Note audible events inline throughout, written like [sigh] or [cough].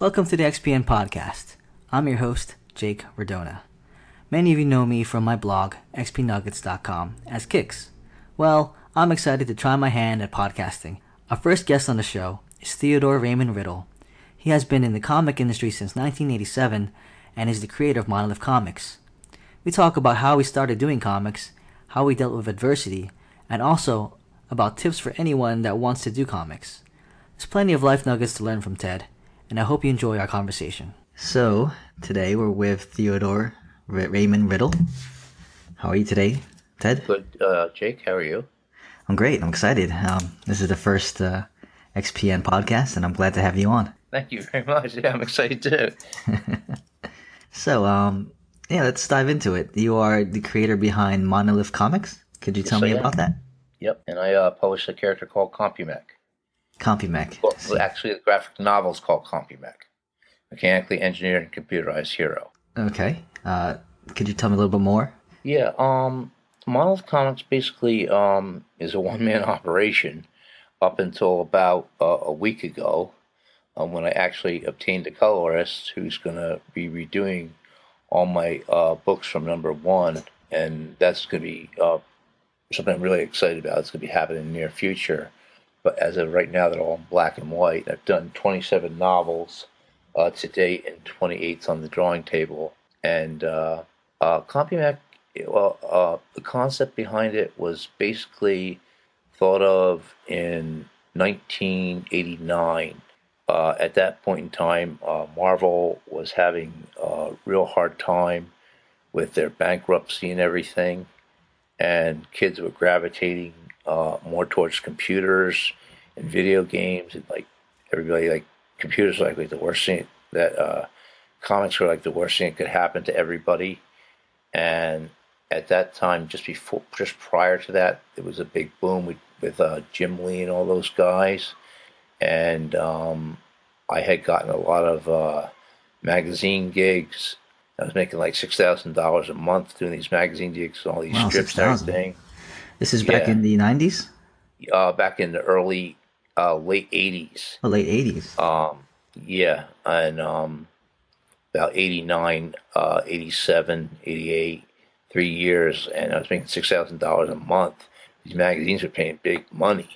Welcome to the XPN podcast. I'm your host, Jake Redona. Many of you know me from my blog, xpnuggets.com, as Kicks. Well, I'm excited to try my hand at podcasting. Our first guest on the show is Theodore Raymond Riddle. He has been in the comic industry since 1987 and is the creator of Monolith Comics. We talk about how he started doing comics, how he dealt with adversity, and also about tips for anyone that wants to do comics. There's plenty of life nuggets to learn from Ted, and I hope you enjoy our conversation. So, today we're with Theodore R- Raymond Riddle. How are you today, Ted? Good, uh, Jake. How are you? I'm great. I'm excited. Um, this is the first uh, XPN podcast, and I'm glad to have you on. Thank you very much. Yeah, I'm excited too. [laughs] So, um, yeah, let's dive into it. You are the creator behind Monolith Comics. Could you tell Yes, me about that? Yep. And I uh, published a character called Compumech. Compumech. Well, actually, the graphic novel is called Compumech, mechanically engineered and computerized hero. Okay. Uh, could you tell me a little bit more? Yeah. Um, Monolith Comics basically um is a one man [laughs] operation up until about uh, a week ago, um, when I actually obtained a colorist who's going to be redoing all my uh, books from number one, and that's going to be uh, something I'm really excited about. It's going to be happening in the near future. But as of right now, they're all in black and white. I've done 27 novels uh, to date, and 28's on the drawing table. And uh, uh, Compumech, well, uh, the concept behind it was basically thought of in 1989. Uh, at that point in time, uh, Marvel was having a real hard time with their bankruptcy and everything, and kids were gravitating uh, more towards computers and video games, and like everybody like computers like, like the worst thing that uh, comics were like the worst thing that could happen to everybody, and at that time, just before, just prior to that, there was a big boom with with uh, Jim Lee and all those guys, and um, I had gotten a lot of uh, magazine gigs. I was making like six thousand dollars a month doing these magazine gigs, and all these Wow, strips and $6,000. everything. This is back Yeah. in the 90s? Uh, back in the early, uh, late eighties. Or late 80s? Um, yeah, and um, about 89, uh, 87, 88, three years, and I was making six thousand dollars a month. These magazines were paying big money,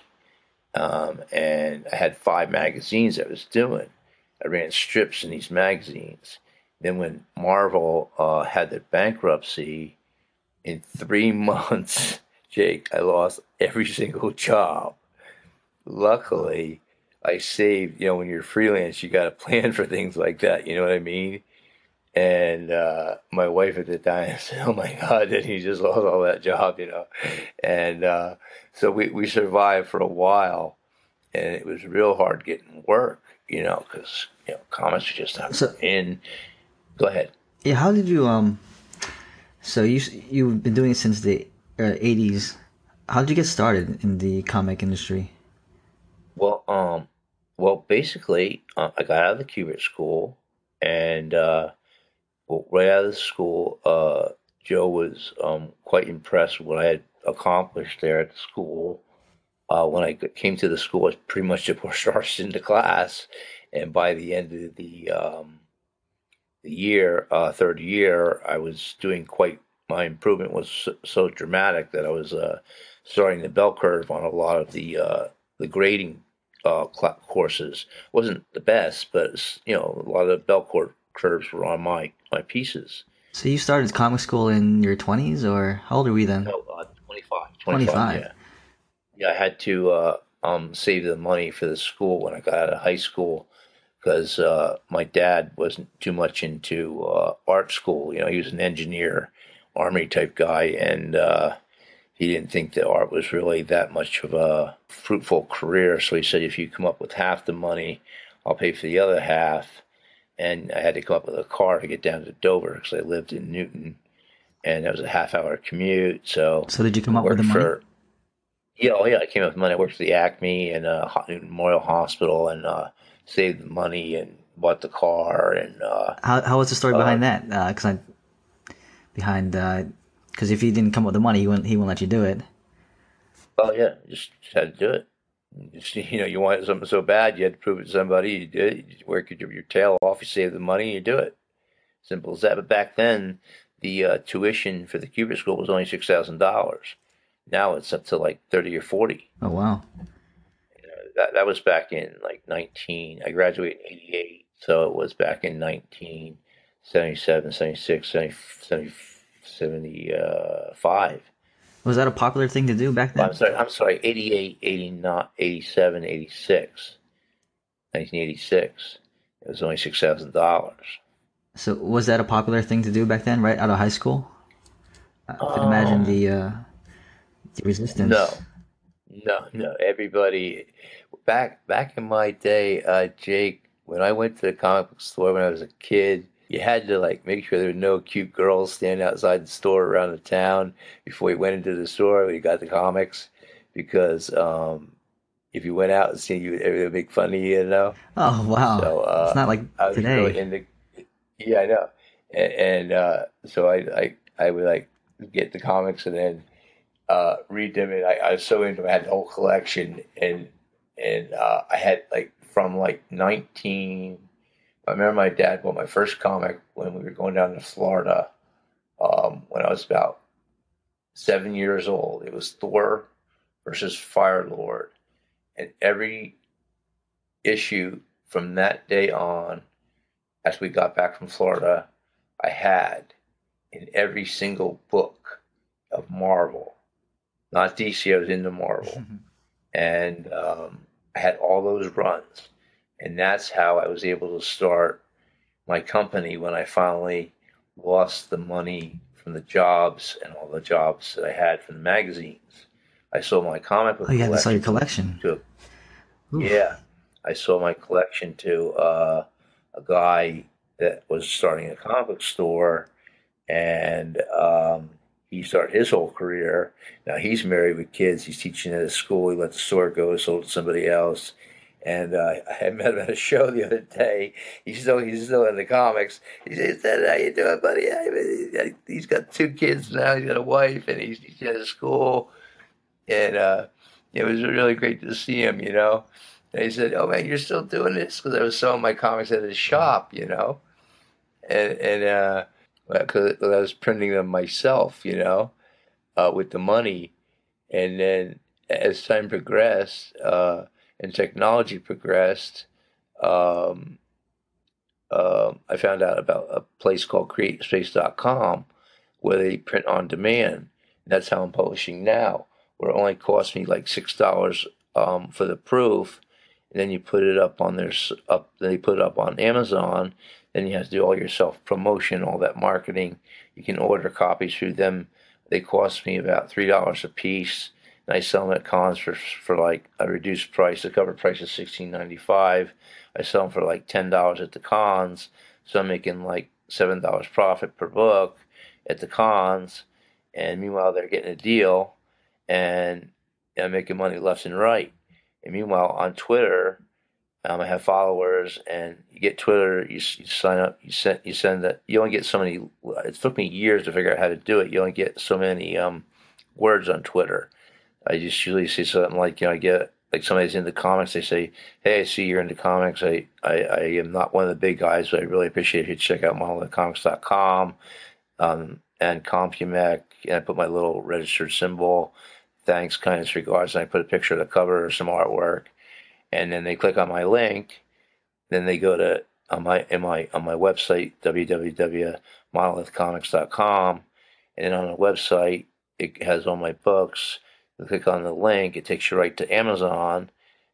um, and I had five magazines I was doing. I ran strips in these magazines. Then when Marvel uh, had their bankruptcy, in three [laughs] months, Jake, I lost every [laughs] single job. Luckily, I saved, you know, when you're freelance, you got to [laughs] plan for things like that. You know what I mean? And uh, my wife at the time [laughs] said, "Oh my God, did he just lost all that job?" You know, and uh, so we we survived for a while, and it was real hard getting work. You know, because you know comics were just not So- in. Go ahead. Yeah, how did you, um, so you, you've been doing it since the uh, 80s. How did you get started in the comic industry? Well, um, well, basically, uh, I got out of the Kubert school, and uh, well, right out of the school, uh, Joe was um, quite impressed with what I had accomplished there at the school. Uh, when I came to the school, I was pretty much the first artist in the class, and by the end of the um, the year, uh, third year, I was doing quite. My improvement was so, dramatic that I was uh, starting the bell curve on a lot of the uh, the grading uh, courses. wasn't the best, but you know a lot of the bell cur- curves were on my my pieces. So you started comic school in your 20s, or how old are we then? No, uh, 25, 25. Yeah, yeah. I had to uh, um, save the money for the school when I got out of high school because uh, my dad wasn't too much into uh, art school. You know, he was an engineer, army type guy, and uh, he didn't think that art was really that much of a fruitful career. So he said, if you come up with half the money, I'll pay for the other half. And I had to come up with a car to get down to Dover because I lived in Newton, and that was a half hour commute. So So did you come up with the money? for yeah, oh yeah, I came up with money. I worked for the Acme and uh, Newton Memorial Hospital and uh, saved the money and bought the car and uh, How, how was the story behind that? Because I, behind, because if he didn't come up with the money, he wouldn't, he wouldn't let you do it. oh yeah, just, just had to do it. Just, [laughs] you know, you wanted something so bad, you had to prove it to somebody. You did it. You work your, your tail off. You save the money. You do it. Simple as that. But back then, the uh, tuition for the Kubert School was only six thousand dollars. Now it's up to like thirty or forty. Oh wow! You know, that that was back in like nineteen. I graduated in eighty eight, so it was back in 1977, 76, 70, 70, 75. Was that a popular thing to do back then? I'm sorry, I'm sorry, 88, 89, 87, 86, 1986. It was only $6,000. So was that a popular thing to do back then, right out of high school? I could imagine the, uh, the resistance. No, no, no. Everybody back back in my day, uh, Jake. When I went to the comic book store when I was a kid, you had to like make sure there were no cute girls standing outside the store around the town before you went into the store when you got the comics, because um, if you went out and seen you, they would make fun of you, you know. Oh wow! So uh, it's not like I was today. really into. Yeah, I know, and, and uh, so I, I I would like get the comics and then uh, read them, and I, I was so into. Them. I had the whole collection, and and uh, I had like from like nineteen. I remember my dad bought my first comic when we were going down to Florida um, when I was about seven years old. It was Thor versus Fire Lord, and every issue from that day on, as we got back from Florida, I had in every single book of Marvel, not DC. I was into Marvel, [laughs] and um, I had all those runs, and that's how I was able to start my company when I finally lost the money from the jobs and all the jobs that I had from the magazines. I sold my comic book oh, you had to sell your collection to Oof. yeah, I sold my collection to uh, a guy that was starting a comic book store, and um, he started his whole career. Now he's married with kids. He's teaching at a school. He let the store go, sold it to somebody else. And uh, I met him at a show the other day. He's still he's still in the comics. He said, "How you doing, buddy?" He's got two kids now. He's got a wife, and he's, he's at school. And uh, it was really great to see him. You know. And he said, "Oh man, you're still doing this?" Because I was selling my comics at his shop, you know, and and uh, because I was printing them myself, you know, uh, with the money, and then as time progressed uh, and technology progressed, um, um I found out about a place called CreateSpace.com where they print on demand. And That's how I'm publishing now, where it only costs me like six dollars um, for the proof. And then you put it up on their up then you put it up on Amazon. Then you have to do all your self promotion all that marketing. You can order copies through them. They cost me about three dollars a piece and I sell them at cons for for like a reduced price the cover price is sixteen ninety five I sell them for like ten dollars at the cons so I'm making like seven dollars profit per book at the cons and meanwhile they're getting a deal and I'm making money left and right and meanwhile, on Twitter, um, I have followers, and you get Twitter. You, you sign up. You send. You send that. You only get so many. It took me years to figure out how to do it. You only get so many um, words on Twitter. I just usually say something like, you know, I get like somebody's into comics. They say, "Hey, I see you're into comics. I, I, I am not one of the big guys, but I really appreciate you check out monolithcomics.com um, and Compumec." And I put my little registered symbol thanks, kindness, regards, and I put a picture of the cover or some artwork, and then they click on my link, then they go to on my in my on my website www.monolithcomics.com, and then on the website it has all my books. They click on the link, it takes you right to Amazon.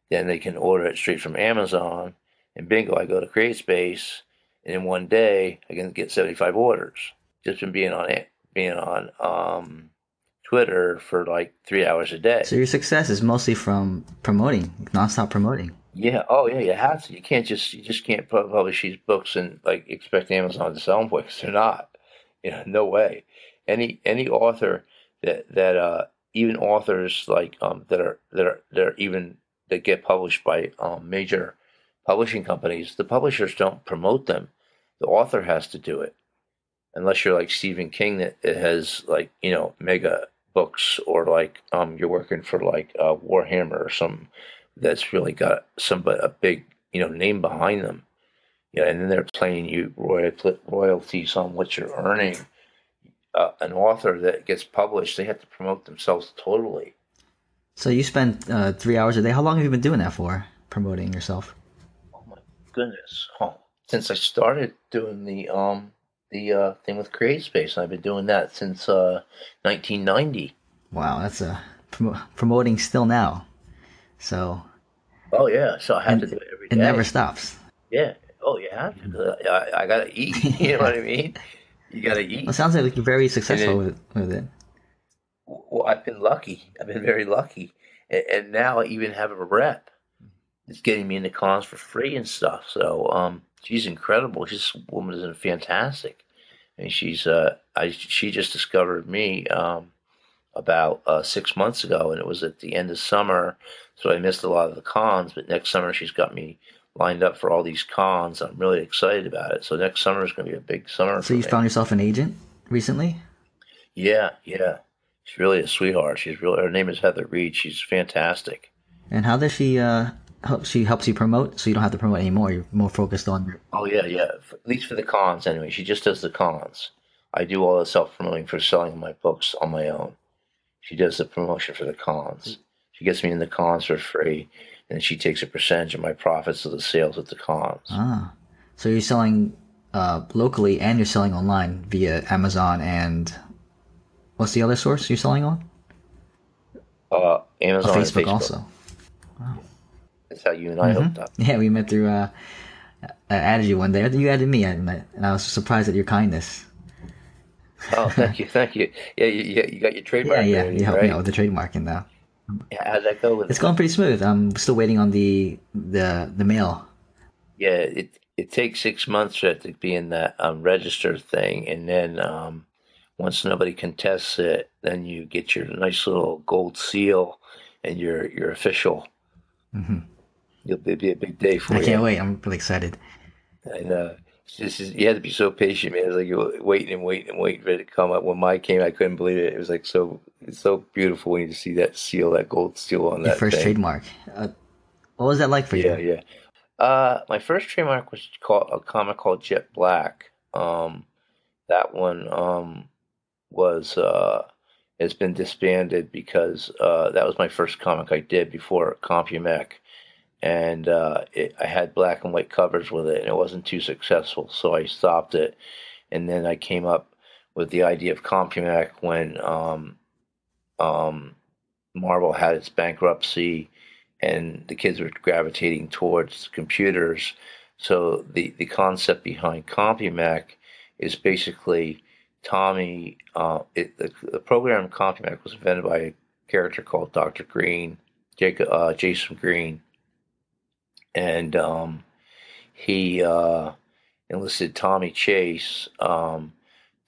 Then they can order it straight from Amazon, and bingo, I go to CreateSpace, and in one day I can get seventy five orders just from being on it, being on um, Twitter for like three hours a day. So your success is mostly from promoting, nonstop promoting. Yeah. Oh, yeah. You have to. You can't just. You just can't publish these books and like expect Amazon to sell them because they're not. You know, no way. Any any author that that uh even authors like um that are that are that are even that get published by um major publishing companies, the publishers don't promote them. The author has to do it, unless you're like Stephen King that has like you know mega books or like um you're working for like uh, Warhammer or some that's really got somebody a big you know name behind them. Yeah, and then they're paying you royalties on what you're earning. Uh, an author that gets published, they have to promote themselves totally. So you spend uh, three hours a day. How long have you been doing that for? Promoting yourself? Oh my goodness! Oh, since I started doing the um the uh, thing with CreateSpace, I've been doing that since uh, 1990. Wow, that's a prom- promoting still now. So. Oh yeah, so I have to do it every day. It never stops. Yeah. Oh, you have to. I, I gotta eat. [laughs] You know what I mean? You gotta eat. Well, it sounds like you're very successful with, with it. Well, I've been lucky. I've been very lucky, and, and now I even have a rep. It's getting me into cons for free and stuff. So, um, she's incredible. This woman is fantastic, and she's uh, I she just discovered me um about uh, six months ago, and it was at the end of summer, so I missed a lot of the cons. But next summer, she's got me lined up for all these cons. I'm really excited about it. So next summer is going to be a big summer. So you me. found yourself an agent recently? Yeah, yeah. She's really a sweetheart. She's really her name is Heather Reed. She's fantastic. And how does she uh help? She helps you promote, so you don't have to promote anymore. You're more focused on. Your- oh yeah, yeah. At least for the cons, anyway. She just does the cons. I do all the self promoting for selling my books on my own. She does the promotion for the cons. She gets me in the cons for free, and she takes a percentage of my profits of the sales at the cons. Ah, so you're selling uh, locally and you're selling online via Amazon and what's the other source you're selling on? Uh, Amazon, oh, Facebook, Facebook, also. Wow. That's how you and I mm-hmm. hooked up. Yeah, we met through. Uh, I added you one day. You added me, and I, and I was surprised at your kindness. oh, thank you, thank you. Yeah, you, you got your trademark. Yeah, yeah, you helped right? me out with the trademarking now. Yeah, how'd that go? With it's it? going pretty smooth. I'm still waiting on the the the mail. Yeah, it it takes six months for it to be in that um, register thing, and then um, once nobody contests it, then you get your nice little gold seal, and you're you're official. Mm-hmm. It'll be a big day for I you. I can't wait. I'm really excited. I know just you had to be so patient, man. It was like you waiting and waiting and waiting for it to come up. When mine came, I couldn't believe it. It was like so it's so beautiful when you see that seal, that gold seal on Your that first thing. trademark. Uh, what was that like for yeah, you? Yeah, yeah. Uh, my first trademark was called a comic called Jet Black. Um, that one um, was uh, has been disbanded because uh, that was my first comic I did before Compumec and uh, it, I had black and white covers with it, and it wasn't too successful, so I stopped it. And then I came up with the idea of Compumec when um, um, Marvel had its bankruptcy, and the kids were gravitating towards computers. So the the concept behind Compumec is basically Tommy. Uh, it, the, the program Compumec was invented by a character called Doctor Green, uh, Jason Green and um, he uh, enlisted Tommy Chase um,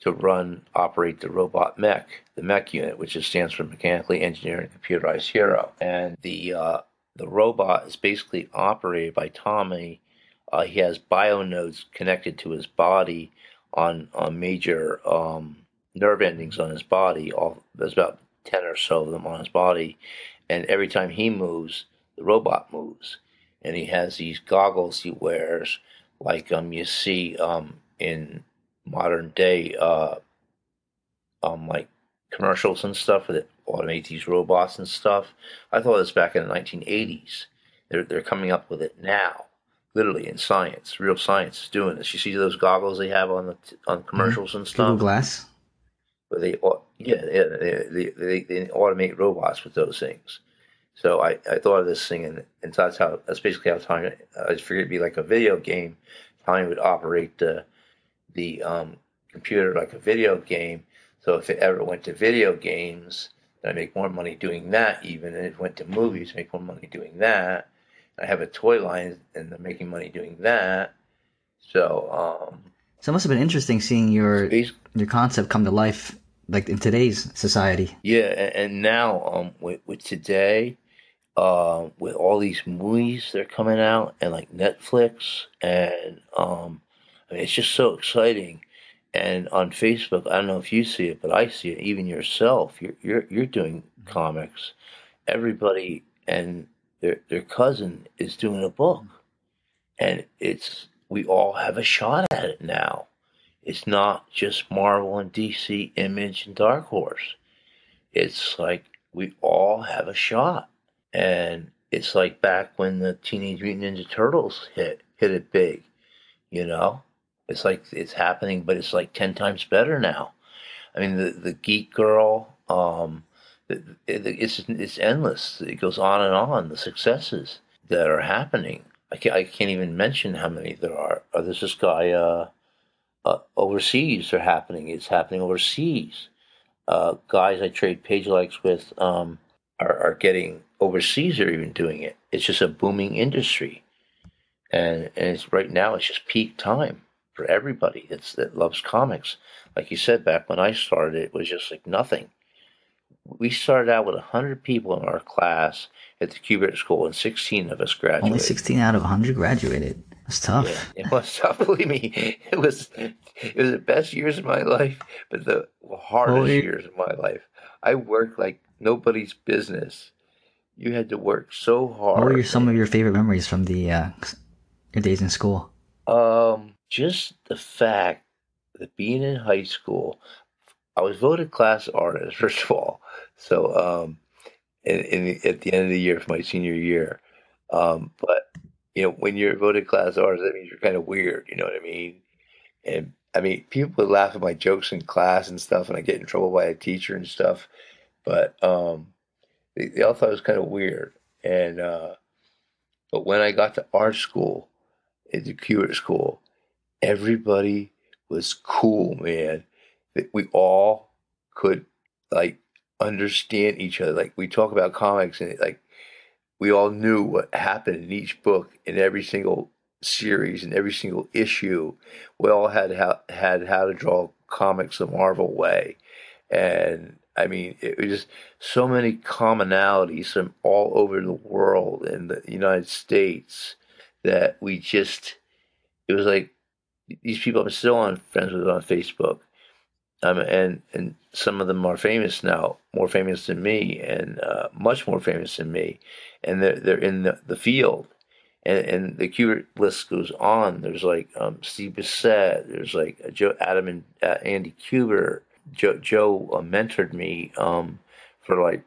to run, operate the robot mech, the mech unit, which stands for Mechanically Engineered Computerized Hero. And the uh, the robot is basically operated by Tommy. Uh, he has bio nodes connected to his body on on major um, nerve endings on his body. All there's about ten or so of them on his body, and every time he moves, the robot moves and he has these goggles he wears, like um you see um in modern day uh um like commercials and stuff that automate these robots and stuff. I thought this back in the 1980s. They're they're coming up with it now, literally in science. Real science is doing this. You see those goggles they have on the on mm-hmm. commercials mm-hmm. and stuff. Google Glass. Where they yeah, yeah they, they, they, they automate robots with those things. So I, I thought of this thing, and, and so that's how that's basically how Tommy. I figured it'd be like a video game. Tommy would operate the the um, computer like a video game. So if it ever went to video games, then I make more money doing that. Even and it went to movies, make more money doing that. I have a toy line, and I'm making money doing that. So um, so it must have been interesting seeing your your concept come to life like in today's society. Yeah, and, and now um, with, with today, uh, with all these movies that are coming out and like Netflix and um, I mean it's just so exciting. And on Facebook, I don't know if you see it, but I see it. Even yourself, you're you're you're doing comics. Everybody and their their cousin is doing a book, and it's we all have a shot at it now. It's not just Marvel and DC, Image and Dark Horse. It's like we all have a shot, and it's like back when the Teenage Mutant Ninja Turtles hit hit it big, you know. It's like it's happening, but it's like ten times better now. I mean, the the Geek Girl, um, it, it, it's it's endless. It goes on and on. The successes that are happening. I can't, I can't even mention how many there are. Oh, there's this guy uh, uh, overseas. They're happening. It's happening overseas. Uh, guys I trade page likes with um, are, are getting overseas. They're even doing it. It's just a booming industry, and and it's right now. It's just peak time for everybody that's that loves comics. Like you said, back when I started, it was just like nothing. We started out with hundred people in our class at the Kubert School, and sixteen of us graduated. Only 16 out of 100 graduated. That's tough. Yeah, it was [laughs] tough. Believe me, it was. It was the best years of my life, but the hardest it- years of my life. I worked like nobody's business. You had to work so hard. What were your, some of your favorite memories from the uh, your days in school? Um, just the fact that being in high school, I was voted class artist [laughs] first of all. So, um, in, in the, at the end of the year for my senior year, um, but you know, when you're voted class artist, that means you're kind of weird. You know what I mean? And I mean, people would laugh at my jokes in class and stuff, and I get in trouble by a teacher and stuff. But um, they, all thought it was kind of weird. And uh, but when I got to art school, at the Kubert School, everybody was cool, man. We all could like understand each other. Like we talk about comics and like we all knew what happened in each book in every single series in every single issue. We all had how had how to draw comics the Marvel way, and I mean it was just so many commonalities from all over the world in the United States that we just it was like these people I'm still on friends with on Facebook. Um, and and some of them are famous now, more famous than me, and uh, much more famous than me, and they're they're in the, the field, and and the Kubert list goes on. There's like um, Steve Bissette, there's like uh, Joe Adam and uh, Andy Kubert. Joe Joe uh, mentored me um, for like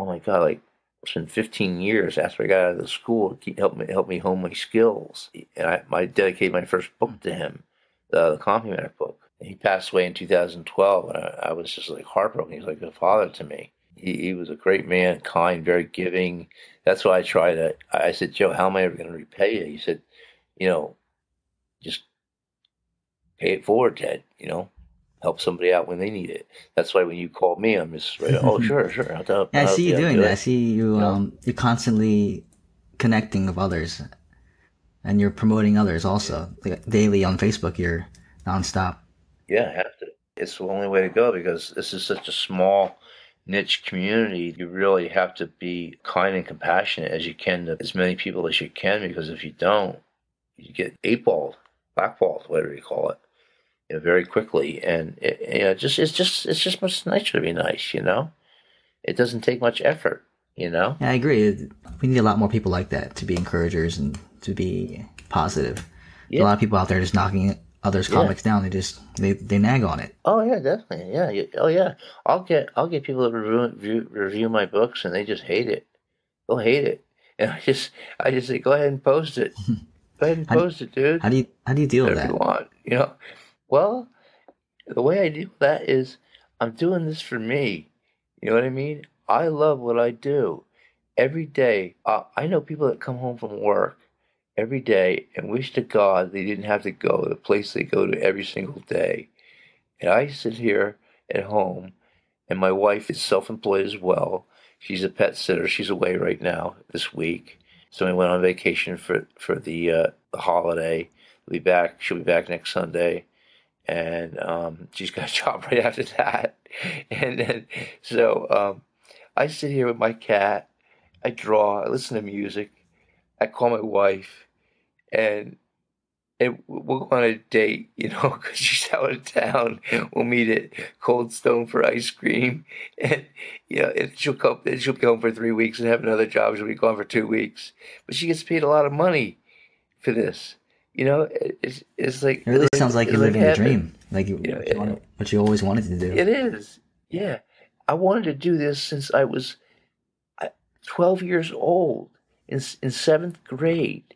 oh my god, like it's been 15 years after I got out of the school. He helped me help me hone my skills, and I, I dedicated my first book to him, the, the Complimenter book. He passed away in 2012, and I, I was just like heartbroken. He was like a father to me. He, he was a great man, kind, very giving. That's why I tried to. I said, Joe, how am I ever going to repay you? He said, you know, just pay it forward, Ted. You know, help somebody out when they need it. That's why when you call me, I'm just right. Oh, [laughs] sure, sure. I'll, I'll, Yeah, I see you doing do that. I see you. Yeah. Um, you're constantly connecting with others, and you're promoting others also like, daily on Facebook. You're nonstop. Yeah, I have to. It's the only way to go because this is such a small niche community. You really have to be kind and compassionate as you can to as many people as you can because if you don't, you get eight balled, blackballed, whatever you call it, you know, very quickly. And it, you know, just it's just it's just much nicer to be nice. You know, it doesn't take much effort. You know. Yeah, I agree. We need a lot more people like that to be encouragers and to be positive. Yeah. A lot of people out there just knocking others' Yeah. comics down. They just they, they nag on it. Oh yeah, definitely. Yeah. Oh yeah. I'll get I'll get people to review review, review my books and they just hate it. They'll hate it, [laughs] and I just I just say go ahead and post it. [laughs] Go ahead and How do- post it, dude. How do you how do you deal with that? you want. You know. Well, the way I with that is I'm doing this for me. You know what I mean? I love what I do. Every day, uh, I know people that come home from work every day and wish to God they didn't have to go to the place they go to every single day. And I sit here at home, and my wife is self employed as well. She's a pet sitter. She's away right now this week. So we went on vacation for, for the, uh, the holiday. We'll be back. She'll be back next Sunday. And um, she's got a job right after that. [laughs] And then, so um, I sit here with my cat. I draw. I listen to music. I call my wife. And and we'll go on a date, you know, [laughs] because she's out of town. We'll meet at Cold Stone for ice cream, [laughs] and you know, and she'll come. And she'll be home for three weeks and have another job. She'll be gone for two weeks, but she gets paid a lot of money for this. You know, it's it's like It really sounds like you're living a dream, like you, you wanted- what you always wanted to do. It is. Yeah. I wanted to do this since I was uh, 12 years old in, in seventh grade.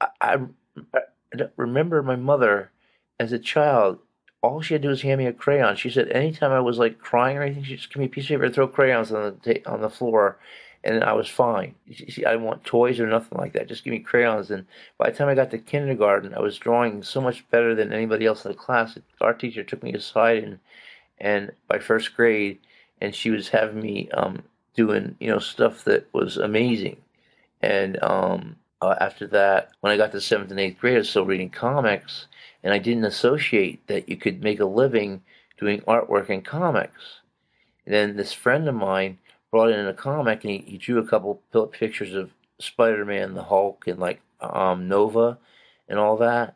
I, I, I remember my mother as a child, all she had to do was hand me a crayon. She said anytime I was like crying or anything, she'd just give me a piece of paper and throw crayons on the, on the floor. And I was fine. She, I didn't want toys or nothing like that. Just give me crayons. And by the time I got to kindergarten, I was drawing so much better than anybody else in the class. Our teacher took me aside and and by first grade, and she was having me um, doing you know stuff that was amazing. And um, uh, after that, when I got to seventh and eighth grade, I was still reading comics, and I didn't associate that you could make a living doing artwork in comics. And then this friend of mine brought in a comic, and he, he drew a couple pictures of Spider-Man, the Hulk, and like um, Nova, and all that.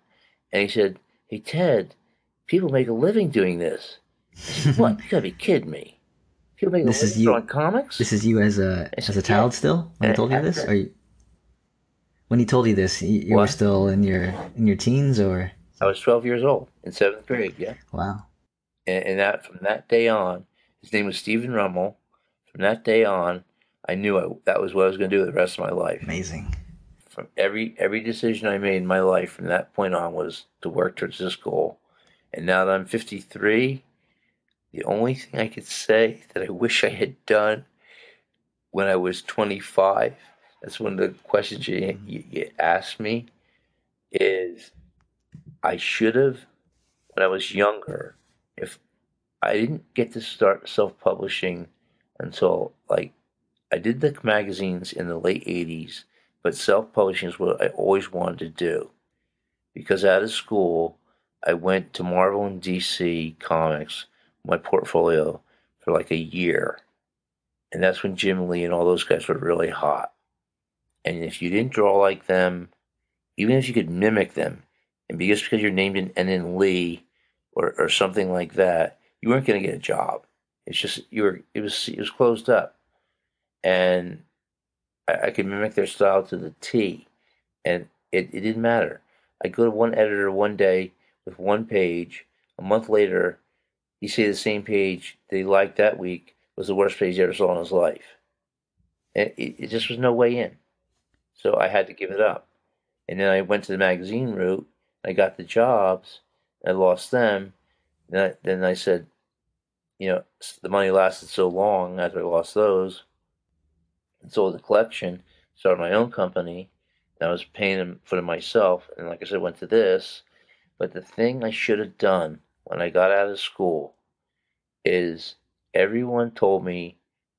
And he said, "Hey Ted, people make a living doing this." I said, [laughs] what? You gotta be kidding me. People make a This is living you- drawing comics? This is you as a It's- as a child still when he And told you this, or you, when he told you this, you, you were still in your in your teens, or I was 12 years old in seventh grade, yeah. wow, And, and that from that day on, his name was Stephen Rummel. From that day on, I knew I, that was what I was going to do the rest of my life. amazing. From every every decision I made in my life from that point on was to work towards this goal. And now that I'm 53, the only thing I could say that I wish I had done when I was 25, that's one of the questions you, mm-hmm. you, you asked me, is I should have, when I was younger, if I didn't get to start self publishing until like I did the magazines in the late 80s, but self publishing is what I always wanted to do. Because out of school, I went to Marvel and DC Comics, my portfolio, for like a year. And that's when Jim Lee and all those guys were really hot. And if you didn't draw like them, even if you could mimic them, and just because you're named in and in Lee or, or something like that, you weren't going to get a job. It's just you were. It was it was closed up, and I, I could mimic their style to the T, and it, it didn't matter. I'd go to one editor one day with one page. A month later, he say the same page he liked that week was the worst page he ever saw in his life. And it, it just was no way in. So I had to give it up. And then I went to the magazine route. I got the jobs. I lost them. Then I, then I said, you know, the money lasted so long after I lost those. And sold the collection, started my own company. And I was paying for them myself. And like I said, went to this. But the thing I should have done when I got out of school is everyone told me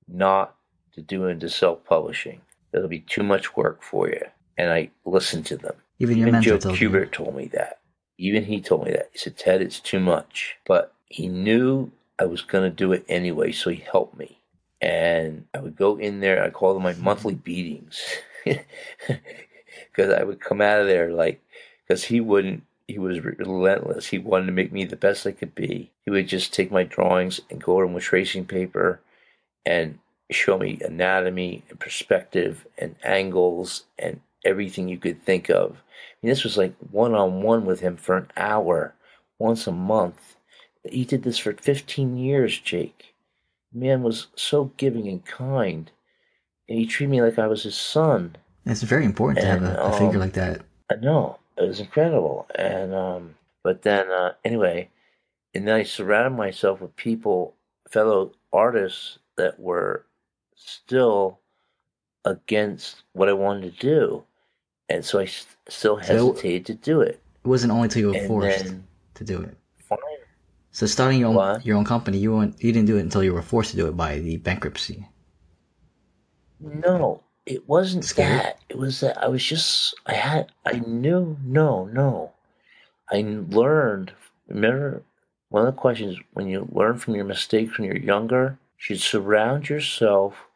not to do into self publishing. That'll be too much work for you. And I listened to them. Even your Even Joe told you. Told me that. Even he told me that. He said, Ted, it's too much. But he knew I was going to do it anyway, so he helped me. And I would go in there, I call them my monthly [laughs] beatings. [laughs] Because I would come out of there like, because he wouldn't, he was relentless. He wanted to make me the best I could be. He would just take my drawings and go over them with tracing paper and show me anatomy and perspective and angles and everything you could think of. I mean, this was like one on one with him for an hour, once a month. He did this for 15 years, Jake. Man was so giving and kind. And he treated me like I was his son. It's very important to have And, a, a figure um, like that. I know it was incredible, and um, but then uh, anyway, and then I surrounded myself with people, fellow artists that were still against what I wanted to do, and so I s- still So- hesitated to do it. It wasn't only until you were And forced then to do it. So starting your own What? your own company, you weren't, you didn't do it until you were forced to do it by the bankruptcy. no, it wasn't Scared? that. It was that I was just I had I knew no no, I learned. Remember one of the questions when you learn from your mistakes when you're younger, you should surround yourself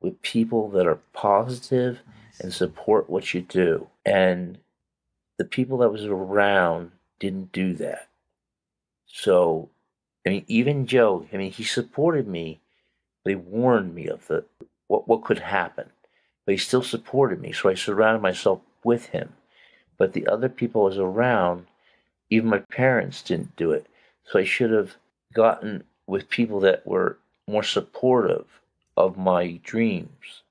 with people that are positive and support what you do. And the people that was around didn't do that. So, I mean, even Joe, I mean, he supported me, but he warned me of the what what could happen. But he still supported me, so I surrounded myself with him. But the other people I was around, even my parents didn't do it. So I should have gotten with people that were more supportive of my dreams.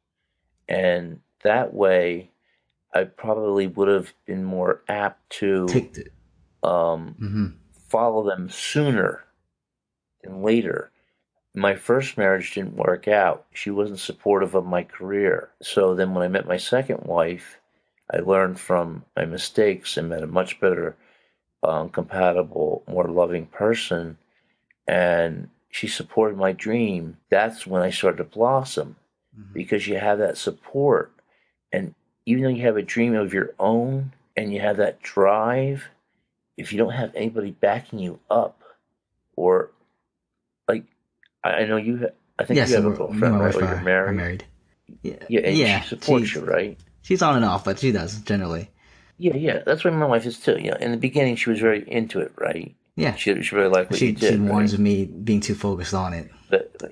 And that way, I probably would have been more apt to Take the, um, hmm follow them sooner than later. My first marriage didn't work out. She wasn't supportive of my career. So then when I met my second wife, I learned from my mistakes and met a much better, um, compatible, more loving person. And she supported my dream. That's when I started to blossom Mm-hmm. because you have that support. And even though you have a dream of your own and you have that drive, if you don't have anybody backing you up, or like, I know you, I think yes, you have a girlfriend, right? Or you're married. married. Yeah, Yeah, and yeah, she supports she's- you, right? She's on and off, but she does generally. Yeah, yeah. That's what my wife is too. Know, in the beginning, she was very into it, right? Yeah, She, she really liked what she you did. she warns right? me being too focused on it. But, but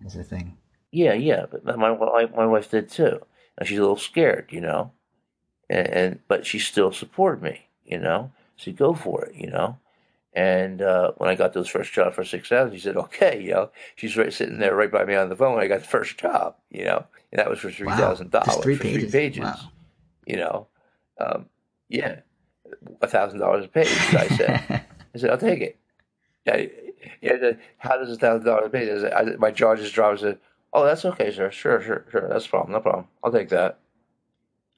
That's the thing. Yeah, yeah, but my my my wife did too. And she's a little scared, you know, and, and but she still supported me, you know. So go for it, you know. And uh, when I got those first job for six thousand, she said, "Okay," you know. She's right sitting there right by me on the phone when I got the first job, you know, and that was for three thousand Wow, dollars three for pages. three pages, Wow. you know. Um, yeah, a thousand dollars a page. I said. [laughs] I said, I'll take it. Yeah, yeah. How does a thousand dollars pay? I said, I, my jaw just dropped. I said, Oh, that's okay, sir. Sure, sure, sure. That's a problem. No problem. I'll take that.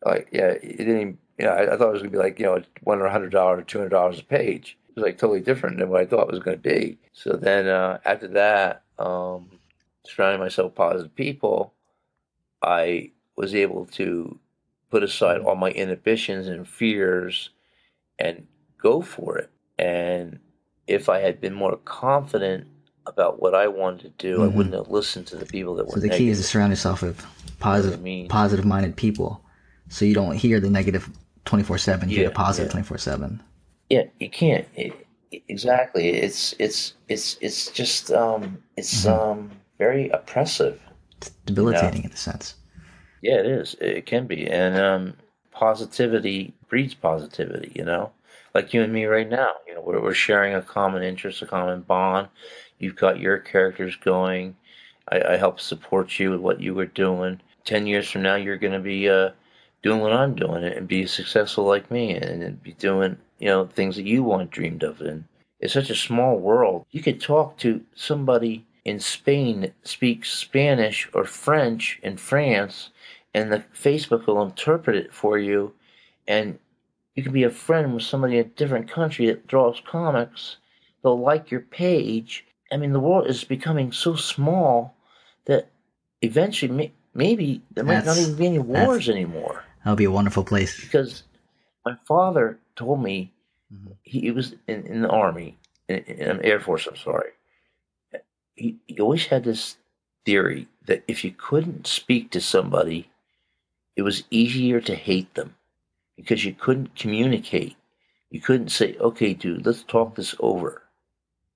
Like, yeah, it didn't. Even, you know, I, I thought it was gonna be like you know, one or hundred dollars or two hundred dollars a page. It was like totally different than what I thought it was gonna be. So then uh, after that, um, surrounding myself with positive people, I was able to put aside all my inhibitions and fears and go for it. And if I had been more confident about what I wanted to do, I Mhm. wouldn't have listened to the people that were So the negative. key is to surround yourself with positive, I positive minded people, so you don't hear the negative twenty four seven. You hear Yeah, the positive yeah. twenty four seven. Yeah, you can't. It, exactly. It's it's it's it's just um it's Mhm. um very oppressive. It's debilitating in a sense. Yeah, it is. It can be. And um positivity breeds positivity, you know? Like you and me right now. You know, we're we're sharing a common interest, a common bond. You've got your characters going. I, I help support you with what you were doing. Ten years from now you're gonna be uh doing what I'm doing and be successful like me and, be doing, you know, things that you want dreamed of and it's such a small world. You could talk to somebody in Spain that speaks Spanish or French in France, and the Facebook will interpret it for you, and you can be a friend with somebody in a different country that draws comics. They'll like your page. I mean, the world is becoming so small that eventually, may- maybe there might not even be any wars anymore. That would be a wonderful place. Because my father told me Mhm. he, he was in, in the army, in, in the Air Force. I'm sorry. He, he always had this theory that if you couldn't speak to somebody, it was easier to hate them because you couldn't communicate. You couldn't say, "Okay, dude, let's talk this over."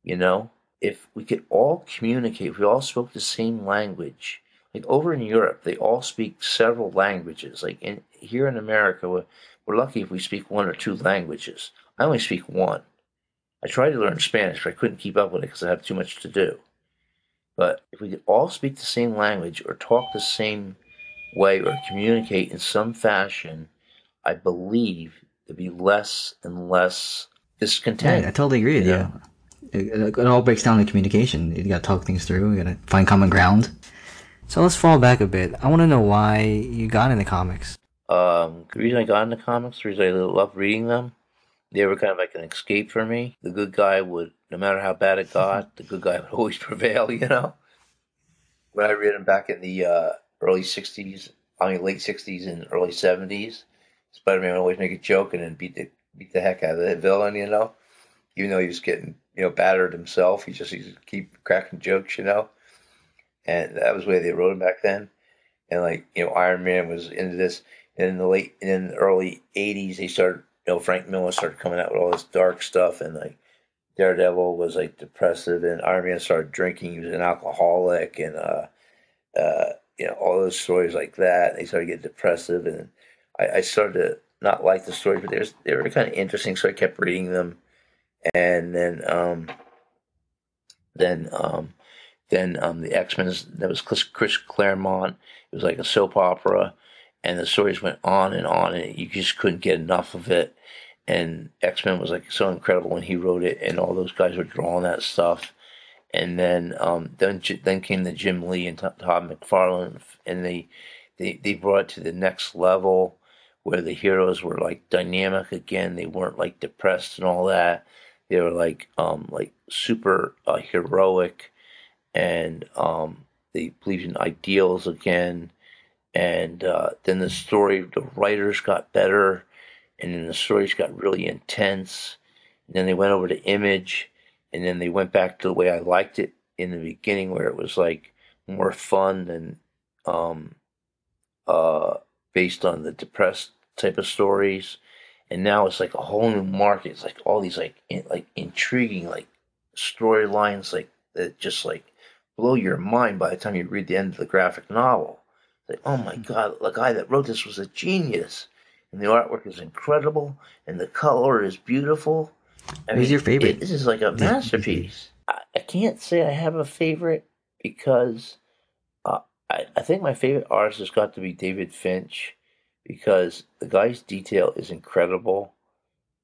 You know, if we could all communicate, if we all spoke the same language. Like over in Europe, they all speak several languages. Like in here in America, we're, we're lucky if we speak one or two languages. I only speak one. I tried to learn Spanish, but I couldn't keep up with it because I have too much to do. But if we could all speak the same language or talk the same way or communicate in some fashion, I believe there'd be less and less Yeah, discontent. I totally agree with Yeah. you. It, it- all breaks down to communication. You gotta talk things through. You gotta find common ground. So let's fall back a bit. I want to know why you got into comics. Um, the reason I got into comics, the reason I loved reading them, they were kind of like an escape for me. The good guy would, no matter how bad it [laughs] got, the good guy would always [laughs] prevail, you know? When I read them back in the uh, early 60s, I mean, late 60s and early 70s, Spider Man would always make a joke and then beat the, beat the heck out of the villain, you know? Even though he was getting, you know, battered himself, he just he keep cracking jokes, you know? And that was the way they wrote him back then. And like, you know, Iron Man was into this. In the late, and in the early '80s, they started you know Frank Miller started coming out with all this dark stuff, and like Daredevil was like depressive, and Iron Man started drinking. He was an alcoholic, and uh, uh, you know all those stories like that. They started getting depressive, and I, I started to not like the stories, but they, was, they were kind of interesting, so I kept reading them. And then, um, then, um, then um, the X Men. That was Chris, Chris Claremont. It was like a soap opera, and the stories went on and on, and you just couldn't get enough of it. And X Men was like so incredible when he wrote it, and all those guys were drawing that stuff. And then, um, then, then came the Jim Lee and Todd McFarlane, and they, they, they brought it to the next level where the heroes were like dynamic again. They weren't like depressed and all that. They were like um like super uh, heroic, and um they believed in ideals again. And uh, then the story, the writers got better, and then the stories got really intense. And then they went over to Image, and then they went back to the way I liked it in the beginning, where it was like more fun and um, uh, based on the depressed type of stories, and now it's like a whole new market. It's like all these like in, like intriguing like storylines like that just like blow your mind by the time you read the end of the graphic novel. Oh my god, the guy that wrote this was a genius, and the artwork is incredible, and the color is beautiful. I Who's mean, your favorite? It, this is like a masterpiece. I, I, can't say I have a favorite because uh, I, I think my favorite artist has got to be David Finch because the guy's detail is incredible.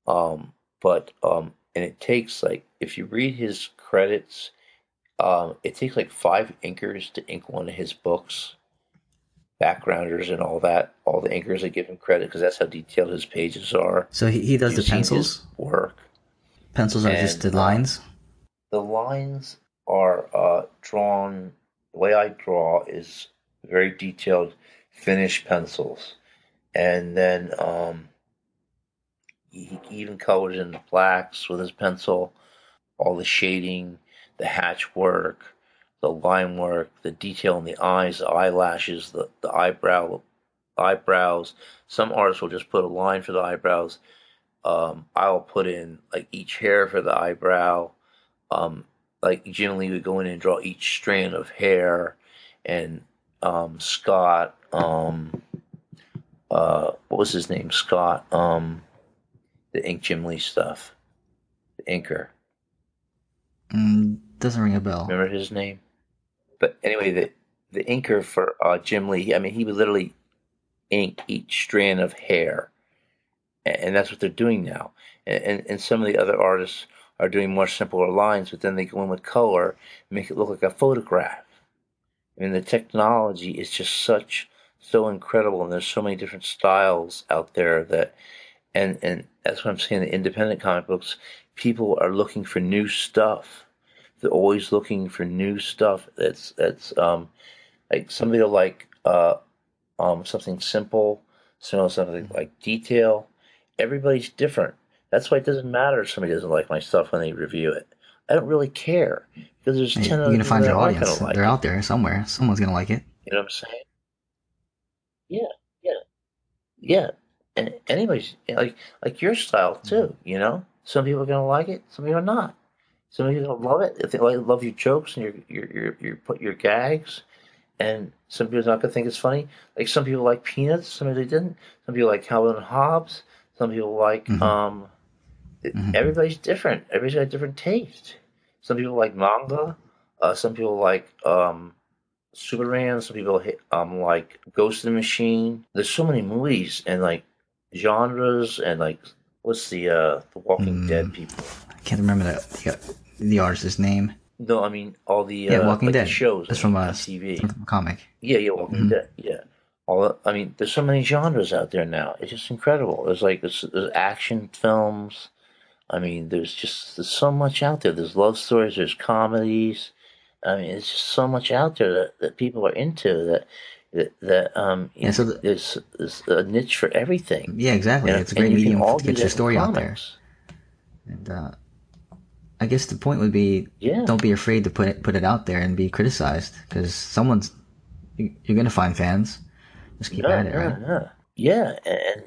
Um, but um, and it takes like if you read his credits, um, it takes like five inkers to ink one of his books, backgrounders and all that. All the inkers that give him credit because that's how detailed his pages are. So he, he does You've the pencils work. Pencils are and, just the lines. the lines are uh, drawn. The way I draw is very detailed, finished pencils and then um, he even colors in the blacks with his pencil, all the shading, the hatch work, the line work, the detail in the eyes, the eyelashes, the, the eyebrow eyebrows. Some artists will just put a line for the eyebrows. Um, I'll put in like each hair for the eyebrow. Um, like Jim Lee would go in and draw each strand of hair, and um, Scott um, uh, what was his name? Scott. Um, the Ink Jim Lee stuff. The inker. Mm, doesn't ring a bell. Remember his name? But anyway, the the inker for uh, Jim Lee. I mean, he would literally ink each strand of hair, and, and that's what they're doing now. And, and, and some of the other artists are doing more simpler lines, but then they go in with color and make it look like a photograph. I mean, the technology is just such so incredible, and there's so many different styles out there that, and and that's what I'm saying. The independent comic books, people are looking for new stuff. They're always looking for new stuff. That's that's um, like somebody will like uh, um, something simple, so something like detail. Everybody's different. That's why it doesn't matter if somebody doesn't like my stuff when they review it. I don't really care because there's ten. You're gonna find your audience. Like They're it. out there somewhere. Someone's gonna like it. You know what I'm saying? Yeah, yeah, yeah. And anybody's like like your style too. You know, some people are gonna like it, some people are not. Some people gonna love it if they like love your jokes and your your your, your put your gags. And some people are not gonna think it's funny. Like some people like peanuts, some people didn't. Some people like Calvin and Hobbes. Some people like mm-hmm. um. Mm-hmm. Everybody's different. Everybody's got a different taste. Some people like manga. Uh, some people like um, Superman. Some people hit, um like Ghost in the Machine. There's so many movies and like genres and like what's the uh the Walking mm, Dead people? I can't remember the the, the artist's name. No, I mean all the yeah, uh, Walking like Dead shows. That's from a TV from a comic. Yeah, yeah, Walking mm-hmm. Dead. Yeah. All I mean, there's so many genres out there now. It's just incredible. There's like there's, there's action films. I mean, there's just there's so much out there. There's love stories. There's comedies. I mean, it's just so much out there that, that people are into that that, that um yeah, so the, there's, there's a niche for everything. Yeah, exactly. And, it's a great medium to get your story out there. And uh, I guess the point would be, yeah. don't be afraid to put it put it out there and be criticized because someone's you're gonna find fans. Just keep yeah, at it, yeah, right? Yeah, yeah, and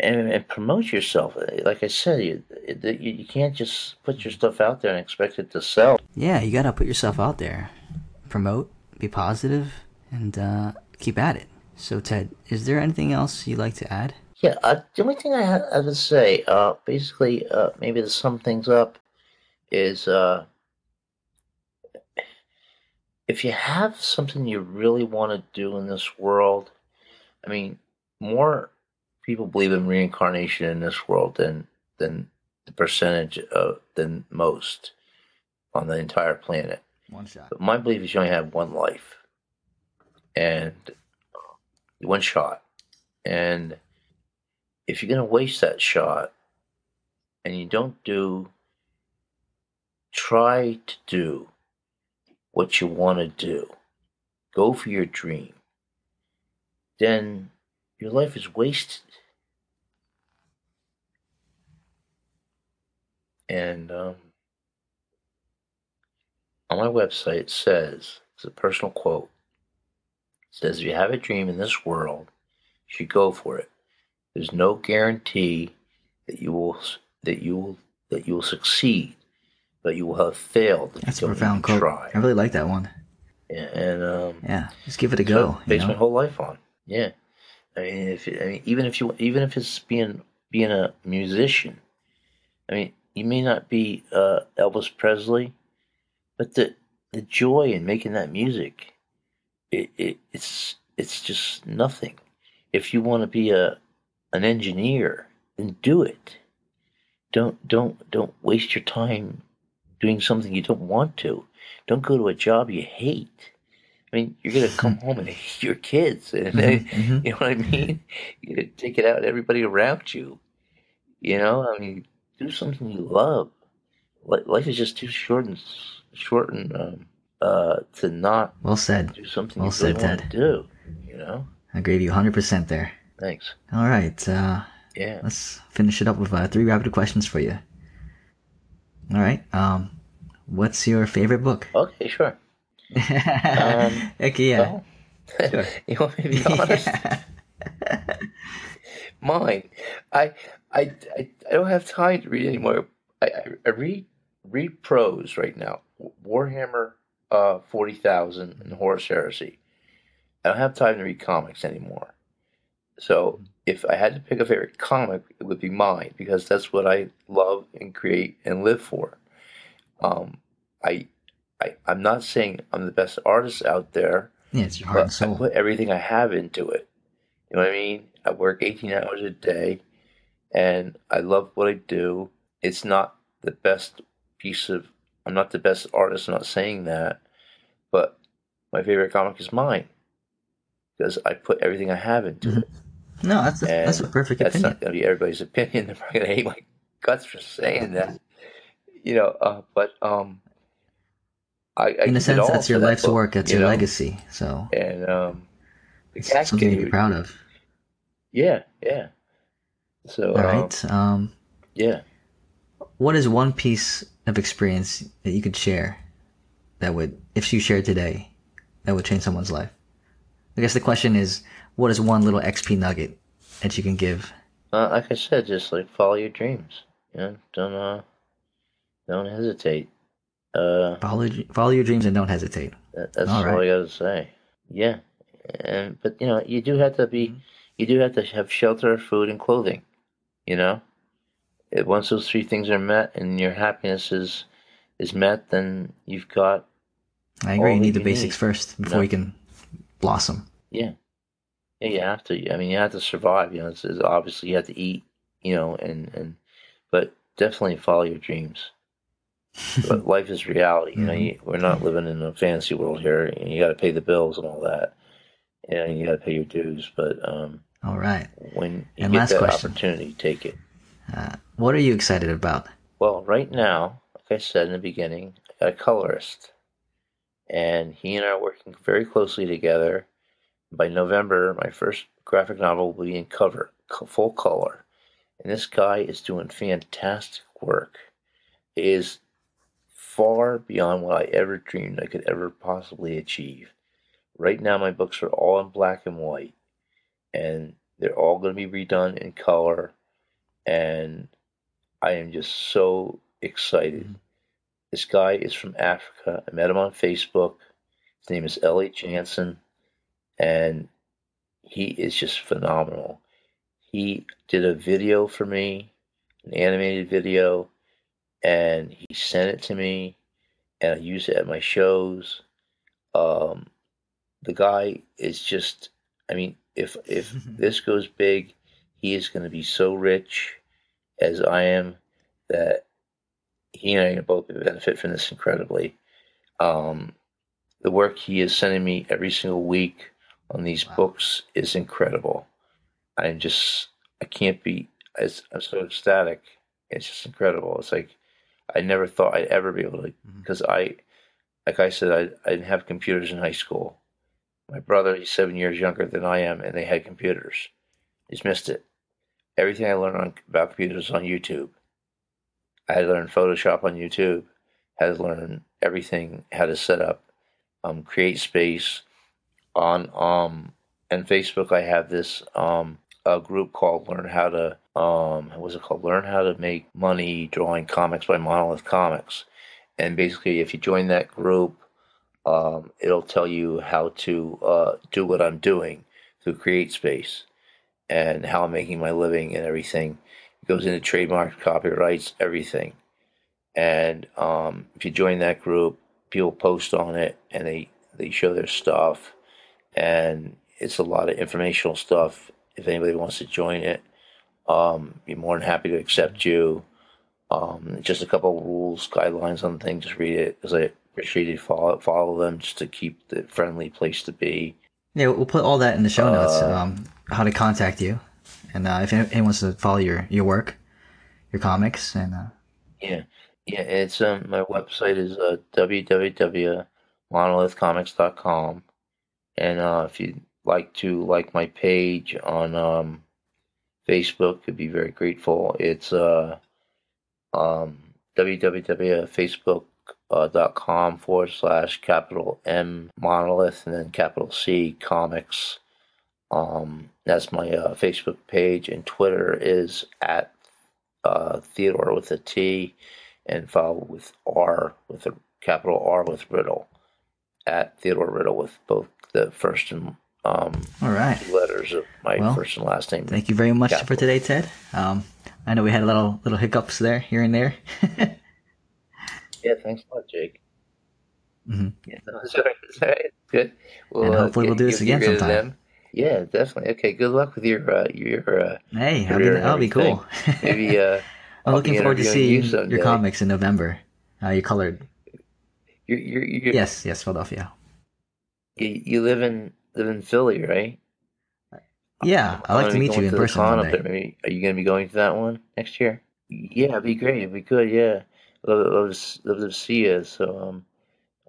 and, and promote yourself. Like I said, you, you you can't just put your stuff out there and expect it to sell. Yeah, you gotta put yourself out there, promote, be positive, and uh, keep at it. So, Ted, is there anything else you'd like to add? Yeah, uh, the only thing I have I would say, uh, basically, uh, maybe to sum things up, is uh, if you have something you really want to do in this world, I mean, more people believe in reincarnation in this world than than the percentage of than most on the entire planet. One shot. But my belief is you only have one life and one shot. And if you're going to waste that shot and you don't do, try to do what you want to do, go for your dream, then your life is wasted. And um, on my website it says, it's a personal quote, it says, if you have a dream in this world, you should go for it. There's no guarantee that you will that you will that you will succeed, but you will have failed That's a profound quote. try. I really like that one. Yeah, and um, Yeah, just give it a go. Base my whole life on. Yeah, I mean, if I mean, even if you even if it's being being a musician, I mean, you may not be uh, Elvis Presley, but the the joy in making that music, it, it it's it's just nothing. If you want to be a an engineer, then do it. Don't don't don't waste your time doing something you don't want to. Don't go to a job you hate. I mean, you're gonna come [laughs] home and hate your kids, and Mhm, mhm. you know what I mean. You're gonna take it out on everybody around you. You know, I mean, do something you love. Life is just too short and short and um, uh, to not Well said. do something Well you said, want to Ted. do. You know. I agree with you 100% there. Thanks. All right, uh, Yeah. let's finish it up with uh, three rapid questions for you. All right, um, what's your favorite book? Okay. Sure. [laughs] Heck yeah. Well, Sure. [laughs] you want me to be [laughs] honest? Mine. I, I, I, I don't have time to read anymore. I, I, I read read prose right now. Warhammer uh, forty thousand and Horus Heresy. I don't have time to read comics anymore. So if I had to pick a favorite comic, it would be mine because that's what I love and create and live for. Um, I, I, I'm not saying I'm the best artist out there. Yeah, it's your heart and But I put everything I have into it. You know what I mean? I work 18 hours a day and I love what I do. It's not the best piece of, I'm not the best artist, I'm not saying that, but my favorite comic is mine because I put everything I have into Mhm. it. No, that's a, that's a perfect That's opinion. not going to be everybody's opinion. [laughs] They're probably going to hate my guts for saying that. You know, uh, but um, I, I In a sense, that's your that life's book, work. That's you your know? legacy. So And um, it's something to be proud of. Yeah, yeah. So, All um, right. Um, yeah. what is one piece of experience that you could share that would, if you shared today, that would change someone's life? I guess the question is, what is one little XP nugget that you can give? Uh, like I said, just like follow your dreams. You know, don't uh, don't hesitate. Uh, Follow, follow your dreams and don't hesitate. that, that's All all, right. I gotta say. Yeah, and but you know, you do have to be, Mm-hmm. you do have to have shelter, food, and clothing. You know, if once those three things are met and your happiness is is met, then you've got I agree. All You need the you basics need. first before No. you can blossom. Yeah. Yeah, you have to. I mean, you have to survive. You know, it's, it's obviously you have to eat. You know, and and but definitely follow your dreams. But [laughs] life is reality. You know, Mhm. you, we're not living in a fantasy world here. And you got to pay the bills and all that, and you got to pay your dues. But um, All right. when you And get last that question. opportunity, take it. Uh, what are you excited about? Well, right now, like I said in the beginning, I got a colorist, and he and I are working very closely together. By November, my first graphic novel will be in cover, full color, and this guy is doing fantastic work. It is far beyond what I ever dreamed I could ever possibly achieve. Right now, my books are all in black and white, and They're all going to be redone in color, and I am just so excited. Mhm. This guy is from Africa. I met him on Facebook. His name is Elliot Jansen, and he is just phenomenal. He did a video for me, an animated video, and he sent it to me, and I use it at my shows. Um, the guy is just, I mean, if if [laughs] this goes big, he is going to be so rich as I am that he and I are both going to benefit from this incredibly. Um, the work he is sending me every single week on these Wow. books is incredible. I'm just, I can't be, I'm so ecstatic. It's just incredible. It's like, I never thought I'd ever be able to, because I, like I said, I, I didn't have computers in high school. My brother, he's seven years younger than I am, and they had computers. He's missed it. Everything I learned on, about computers is on YouTube. I had to Photoshop on YouTube. Had to learn everything, how to set up, um, create space on um and Facebook. I have this um a group called Learn How to um what was it called? Learn How to Make Money Drawing Comics by Monolith Comics. And basically, if you join that group, um, it'll tell you how to uh, do what I'm doing through Create Space and how I'm making my living and everything. It goes into trademarks, copyrights, everything. And um, if you join that group, people post on it and they, they show their stuff. And it's a lot of informational stuff. If anybody wants to join it, um, be more than happy to accept you. Um, just a couple of rules, guidelines on things. Just read it because I appreciate you follow follow them just to keep the friendly place to be. Yeah, we'll put all that in the show notes. Uh, um, how to contact you, and uh, if anyone wants to follow your your work, your comics, and uh, Yeah, yeah. It's um my website is uh, www.monolithcomics.com, and uh, if you'd like to like my page on um Facebook, I'd be very grateful. It's uh um www.facebook.com forward slash capital M monolith and then capital C comics. Um, that's my uh, Facebook page, and Twitter is at uh, Theodore with a T, and followed with R with a capital R with Riddle at Theodore Riddle with both the first and um, all right. letters of my Well, first and last name. Thank you very much Yeah. for today, Ted. Um, I know we had a little little hiccups there, here and there. [laughs] Yeah, thanks a lot, Jake. Mm-hmm. Yeah, no, it's all right. It's all right. Good. Well, And uh, hopefully we'll do this again sometime. Yeah, definitely. Okay, good luck with your uh, your. Uh, hey, that'll be, that'll be cool. maybe [laughs] uh, I'm I'll looking forward to interviewing you seeing your comics in November. Uh, you colored. You're, you you Yes, yes, Philadelphia. You, you live in live in Philly, right? Yeah, I'd like gonna meet you in to person con one day. Maybe are you going to be going to that one next year? Yeah, it'd be great. It'd be good. Yeah, love, love, to, love to see you. So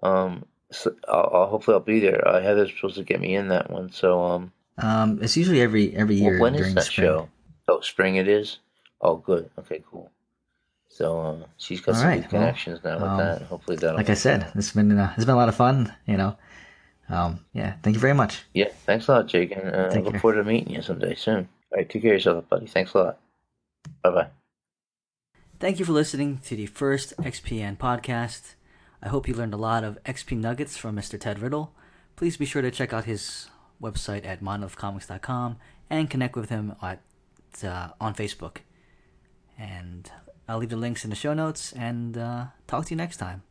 um um so I'll, I'll hopefully I'll be there. Uh, Heather's supposed to get me in that one. So um Um, it's usually every every year when is that spring. show? Oh, spring it is. Oh, good. Okay, cool. So uh, she's got All some right, good well, connections now with um, that. Hopefully that'll. Like I said, it's been uh, it's been a lot of fun. You know. Um, yeah. Thank you very much. Yeah, thanks a lot, Jake, and uh, I Take look care. forward to meeting you someday soon. All right, take care of yourself, buddy. Thanks a lot. Bye bye. Thank you for listening to the first XPN podcast. I hope you learned a lot of XP nuggets from Mr. Ted Riddle. Please be sure to check out his website at monolithcomics.com and connect with him at uh, on Facebook. And I'll leave the links in the show notes and uh, talk to you next time.